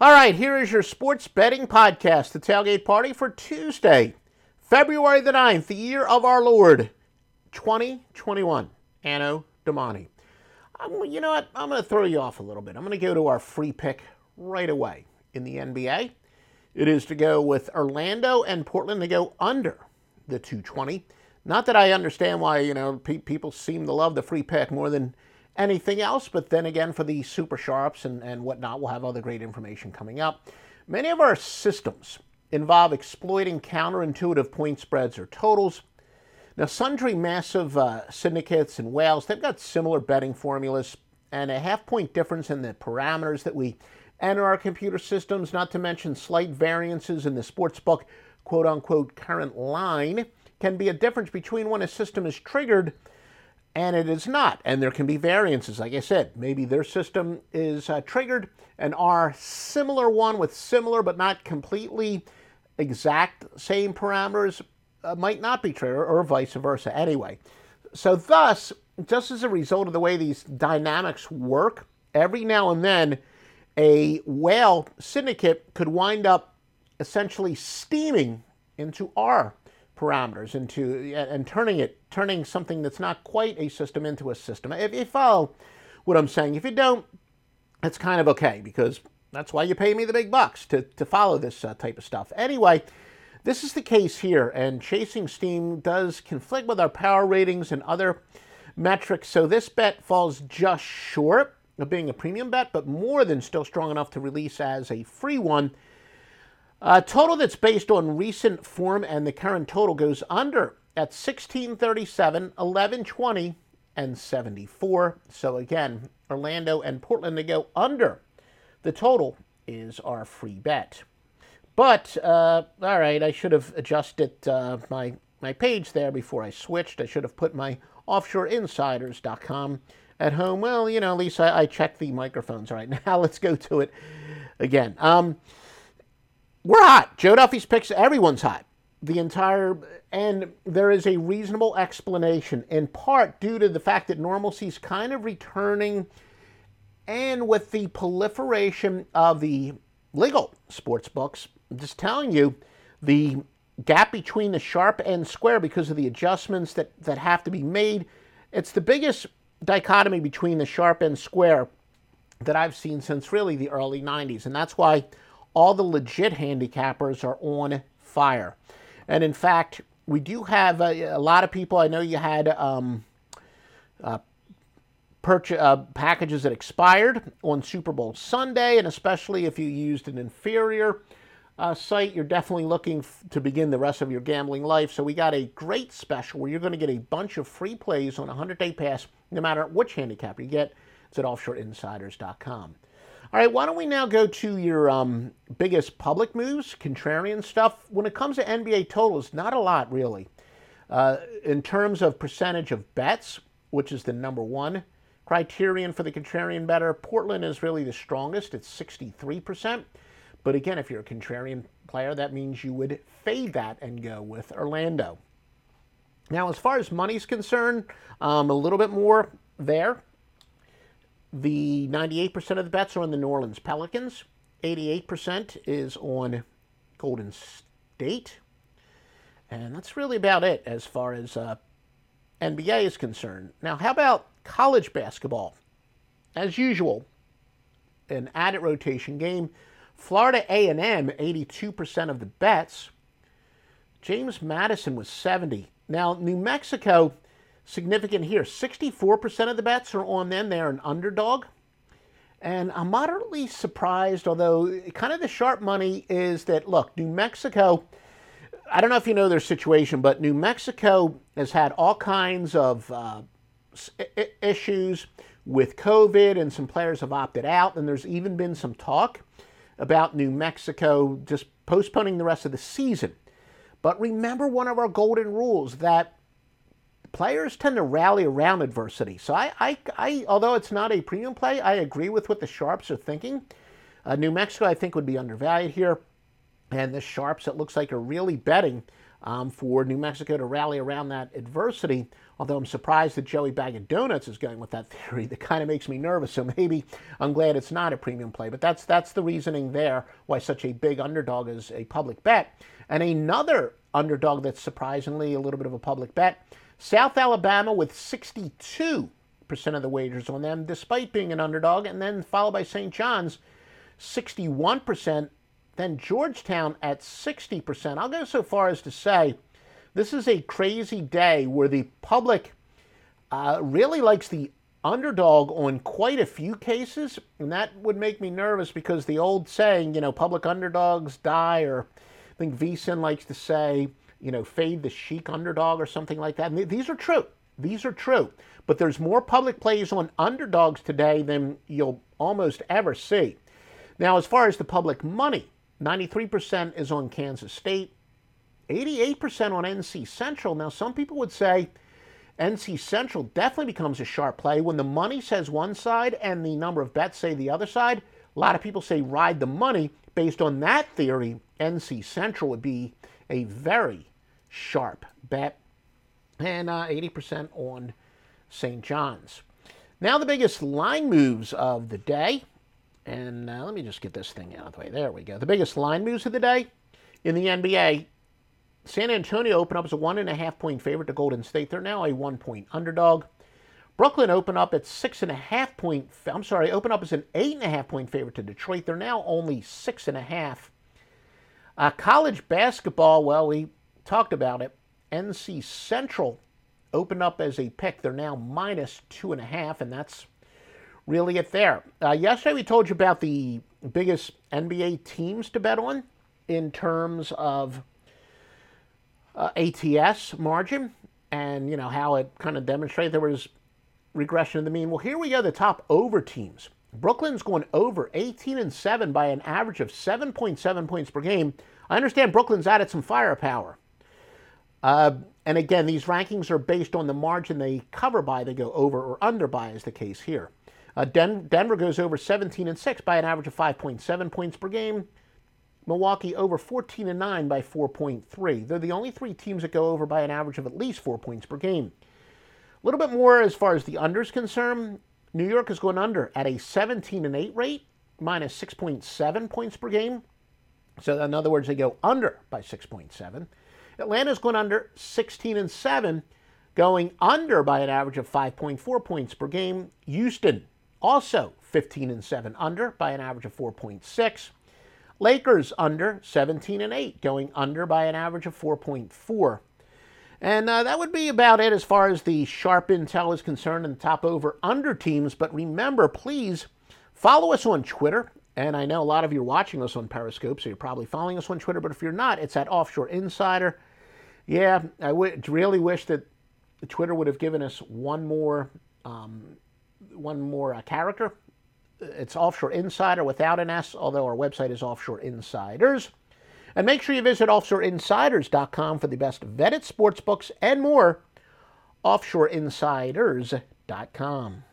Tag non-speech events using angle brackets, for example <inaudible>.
All right, here is your sports betting podcast, the tailgate party for Tuesday, February the 9th, the year of our Lord, 2021, Anno Domini. I'm, you know what? I'm going to throw you off a little bit. I'm going to go to our free pick right away in the NBA. It is to go with Orlando and Portland to go under the 220. Not that I understand why, you know, pe- people seem to love the free pick more than anything else, but then again, for the super sharps and, and whatnot, we'll have other great information coming up. Many of our systems involve exploiting counterintuitive point spreads or totals. Now, sundry massive uh, syndicates and whales, they've got similar betting formulas and a half point difference in the parameters that we enter our computer systems, not to mention slight variances in the sportsbook quote unquote current line, can be a difference between when a system is triggered and it is not. And there can be variances. Like I said, maybe their system is uh, triggered and our similar one with similar but not completely exact same parameters uh, might not be triggered or vice versa. Anyway, so thus, just as a result of the way these dynamics work, every now and then a whale syndicate could wind up essentially steaming into our parameters into and turning it turning something that's not quite a system into a system. If you follow what i'm saying if you don't it's kind of okay because that's why you pay me the big bucks to, to follow this uh, type of stuff. Anyway this is the case here and chasing steam does conflict with our power ratings and other metrics so this bet falls just short of being a premium bet but more than still strong enough to release as a free one a total that's based on recent form and the current total goes under at 1637, 1120, and 74. So again, Orlando and Portland to go under the total is our free bet. But uh, all right, I should have adjusted uh, my my page there before I switched. I should have put my offshoreinsiders.com at home. Well, you know, at least I, I checked the microphones right <laughs> now. Let's go to it again. Um, we're hot. Joe Duffy's picks, everyone's hot. The entire, and there is a reasonable explanation, in part due to the fact that normalcy's kind of returning, and with the proliferation of the legal sports books, I'm just telling you, the gap between the sharp and square because of the adjustments that, that have to be made, it's the biggest dichotomy between the sharp and square that I've seen since really the early 90s. And that's why all the legit handicappers are on fire. And in fact, we do have a, a lot of people. I know you had um, uh, purchase, uh, packages that expired on Super Bowl Sunday, and especially if you used an inferior uh, site, you're definitely looking f- to begin the rest of your gambling life. So we got a great special where you're going to get a bunch of free plays on a 100-day pass, no matter which handicap you get. It's at offshoreinsiders.com. All right, why don't we now go to your um, biggest public moves, contrarian stuff? When it comes to NBA totals, not a lot really. Uh, in terms of percentage of bets, which is the number one criterion for the contrarian bettor, Portland is really the strongest. It's 63%. But again, if you're a contrarian player, that means you would fade that and go with Orlando. Now, as far as money's concerned, um, a little bit more there. The 98% of the bets are on the New Orleans Pelicans. 88% is on Golden State. And that's really about it as far as uh, NBA is concerned. Now, how about college basketball? As usual, an added rotation game. Florida A&M, 82% of the bets. James Madison was 70. Now, New Mexico, significant here. 64% of the bets are on them. They're an underdog. And I'm moderately surprised, although kind of the sharp money is that, look, New Mexico, I don't know if you know their situation, but New Mexico has had all kinds of uh, issues with COVID, and some players have opted out. And there's even been some talk about New Mexico just postponing the rest of the season. But remember one of our golden rules that players tend to rally around adversity. So I, I, I although it's not a premium play, I agree with what the sharps are thinking. Uh, New Mexico, I think, would be undervalued here, and the sharps, it looks like, are really betting um, for New Mexico to rally around that adversity. Although I'm surprised that Joey Bag of Donuts is going with that <laughs> theory. That kind of makes me nervous. So maybe I'm glad it's not a premium play. But that's that's the reasoning there why such a big underdog is a public bet. And another underdog that's surprisingly a little bit of a public bet, South Alabama with 62 percent of the wagers on them, despite being an underdog, and then followed by St. John's, 61 percent then Georgetown at 60%. I'll go so far as to say this is a crazy day where the public uh, really likes the underdog on quite a few cases, and that would make me nervous because the old saying, you know, public underdogs die, or I think VSIN likes to say, you know, fade the chic underdog or something like that. These are true. These are true. But there's more public plays on underdogs today than you'll almost ever see. Now, as far as the public money, 93% is on Kansas State, 88% on NC Central. Now, some people would say NC Central definitely becomes a sharp play when the money says one side and the number of bets say the other side. A lot of people say ride the money. Based on that theory, NC Central would be a very sharp bet, and uh, 80% on St. John's. Now, the biggest line moves of the day. And uh, let me just get this thing out of the way. There we go. The biggest line moves of the day in the NBA. San Antonio opened up as a one and a half point favorite to Golden State. They're now a one point underdog. Brooklyn opened up at six and a half point. I'm sorry, opened up as an eight and a half point favorite to Detroit. They're now only six and a half. Uh, college basketball. Well, we talked about it. NC Central opened up as a pick. They're now minus two and a half, and that's really it there. Uh, yesterday we told you about the biggest NBA teams to bet on in terms of uh, ATS margin and you know how it kind of demonstrated there was regression of the mean. Well, here we go. The top over teams. Brooklyn's going over 18 and 7 by an average of 7.7 points per game. I understand Brooklyn's added some firepower. Uh, and again, these rankings are based on the margin they cover by, they go over or under by, is the case here. Uh, Den- Denver goes over 17 and 6 by an average of 5.7 points per game. Milwaukee over 14 and 9 by 4.3. They're the only three teams that go over by an average of at least 4 points per game. A little bit more as far as the unders concerned. New York is going under at a 17 and 8 rate, minus 6.7 points per game. So in other words, they go under by 6.7. Atlanta's going under 16 and 7, going under by an average of 5.4 points per game. Houston also 15 and 7 under by an average of 4.6. Lakers under 17 and 8, going under by an average of 4.4. And uh, that would be about it as far as the sharp intel is concerned and the top over under teams. But remember, please follow us on Twitter. And I know a lot of you are watching us on Periscope, so you're probably following us on Twitter. But if you're not, it's at Offshore Insider. Yeah, I really wish that Twitter would have given us one more um, one more uh, character. It's Offshore Insider without an S, although our website is Offshore Insiders. And make sure you visit offshoreinsiders.com for the best vetted sports books and more. Offshoreinsiders.com.